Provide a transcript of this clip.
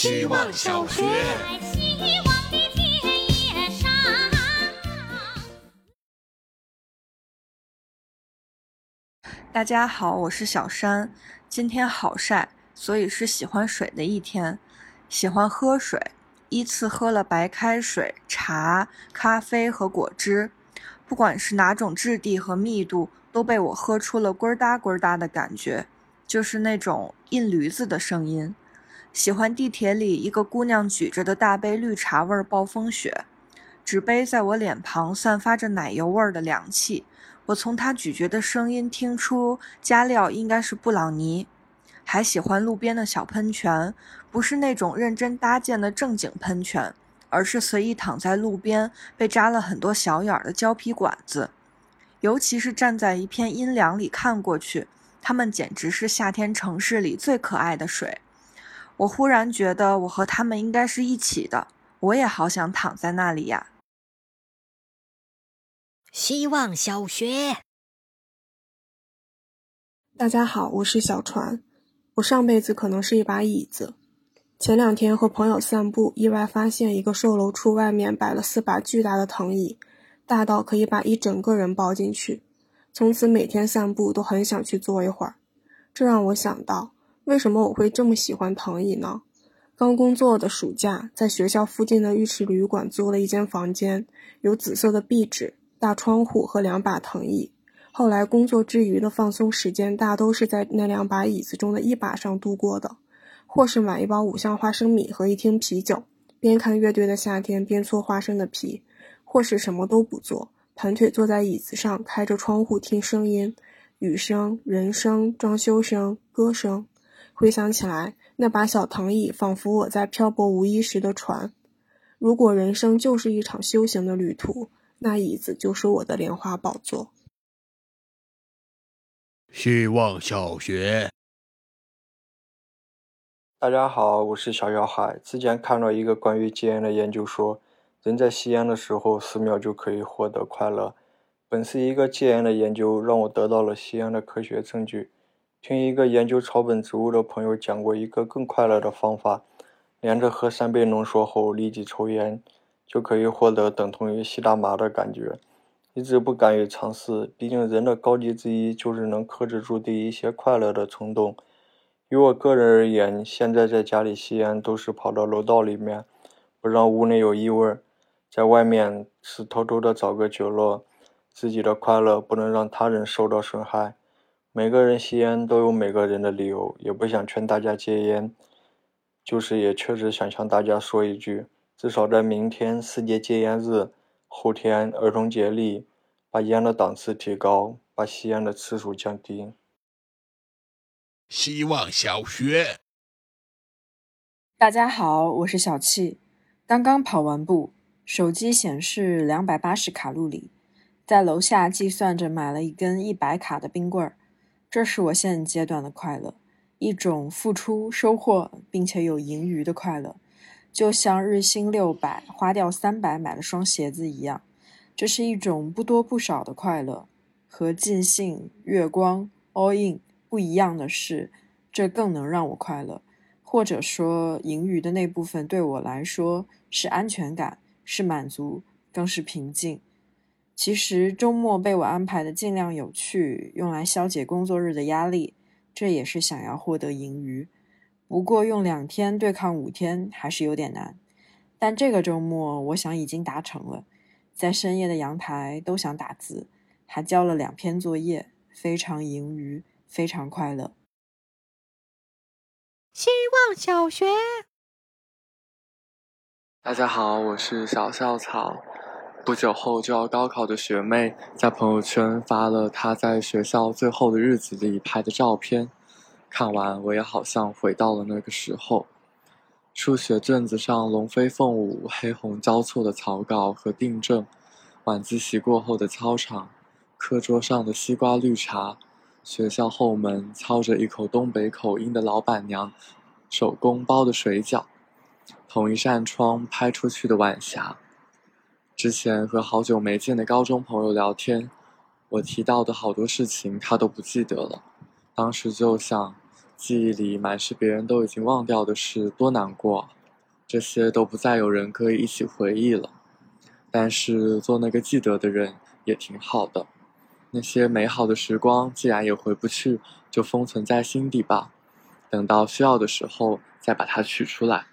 希望小学。希望的田野上大家好，我是小山。今天好晒，所以是喜欢水的一天。喜欢喝水，依次喝了白开水、茶、咖啡和果汁。不管是哪种质地和密度，都被我喝出了咕哒咕哒的感觉，就是那种印驴子的声音。喜欢地铁里一个姑娘举着的大杯绿茶味暴风雪，纸杯在我脸庞散发着奶油味的凉气。我从她咀嚼的声音听出加料应该是布朗尼。还喜欢路边的小喷泉，不是那种认真搭建的正经喷泉，而是随意躺在路边被扎了很多小眼儿的胶皮管子。尤其是站在一片阴凉里看过去，它们简直是夏天城市里最可爱的水。我忽然觉得我和他们应该是一起的，我也好想躺在那里呀。希望小学，大家好，我是小船。我上辈子可能是一把椅子。前两天和朋友散步，意外发现一个售楼处外面摆了四把巨大的藤椅，大到可以把一整个人抱进去。从此每天散步都很想去坐一会儿。这让我想到。为什么我会这么喜欢藤椅呢？刚工作的暑假，在学校附近的浴池旅馆租了一间房间，有紫色的壁纸、大窗户和两把藤椅。后来工作之余的放松时间，大都是在那两把椅子中的一把上度过的，或是买一包五香花生米和一听啤酒，边看乐队的夏天边搓花生的皮，或是什么都不做，盘腿坐在椅子上，开着窗户听声音，雨声、人声、装修声、歌声。回想起来，那把小藤椅仿佛我在漂泊无依时的船。如果人生就是一场修行的旅途，那椅子就是我的莲花宝座。希望小学，大家好，我是小小海。之前看到一个关于戒烟的研究，说人在吸烟的时候，十秒就可以获得快乐。本是一个戒烟的研究，让我得到了吸烟的科学证据。听一个研究草本植物的朋友讲过一个更快乐的方法：连着喝三杯浓缩后立即抽烟，就可以获得等同于吸大麻的感觉。一直不敢于尝试，毕竟人的高级之一就是能克制住对一些快乐的冲动。于我个人而言，现在在家里吸烟都是跑到楼道里面，不让屋内有异味；在外面是偷偷的找个角落，自己的快乐不能让他人受到损害。每个人吸烟都有每个人的理由，也不想劝大家戒烟，就是也确实想向大家说一句：至少在明天世界戒烟日，后天儿童节里，把烟的档次提高，把吸烟的次数降低。希望小学，大家好，我是小气，刚刚跑完步，手机显示两百八十卡路里，在楼下计算着买了一根一百卡的冰棍儿。这是我现阶段的快乐，一种付出、收获并且有盈余的快乐，就像日薪六百花掉三百买了双鞋子一样。这是一种不多不少的快乐，和尽兴、月光、all in 不一样的是，这更能让我快乐，或者说盈余的那部分对我来说是安全感，是满足，更是平静。其实周末被我安排的尽量有趣，用来消解工作日的压力，这也是想要获得盈余。不过用两天对抗五天还是有点难。但这个周末我想已经达成了，在深夜的阳台都想打字，还交了两篇作业，非常盈余，非常快乐。希望小学，大家好，我是小校草。不久后就要高考的学妹在朋友圈发了她在学校最后的日子里拍的照片，看完我也好像回到了那个时候。数学卷子上龙飞凤舞、黑红交错的草稿和订正，晚自习过后的操场，课桌上的西瓜绿茶，学校后门操着一口东北口音的老板娘手工包的水饺，同一扇窗拍出去的晚霞。之前和好久没见的高中朋友聊天，我提到的好多事情他都不记得了。当时就想，记忆里满是别人都已经忘掉的事，多难过！这些都不再有人可以一起回忆了。但是做那个记得的人也挺好的。那些美好的时光，既然也回不去，就封存在心底吧。等到需要的时候，再把它取出来。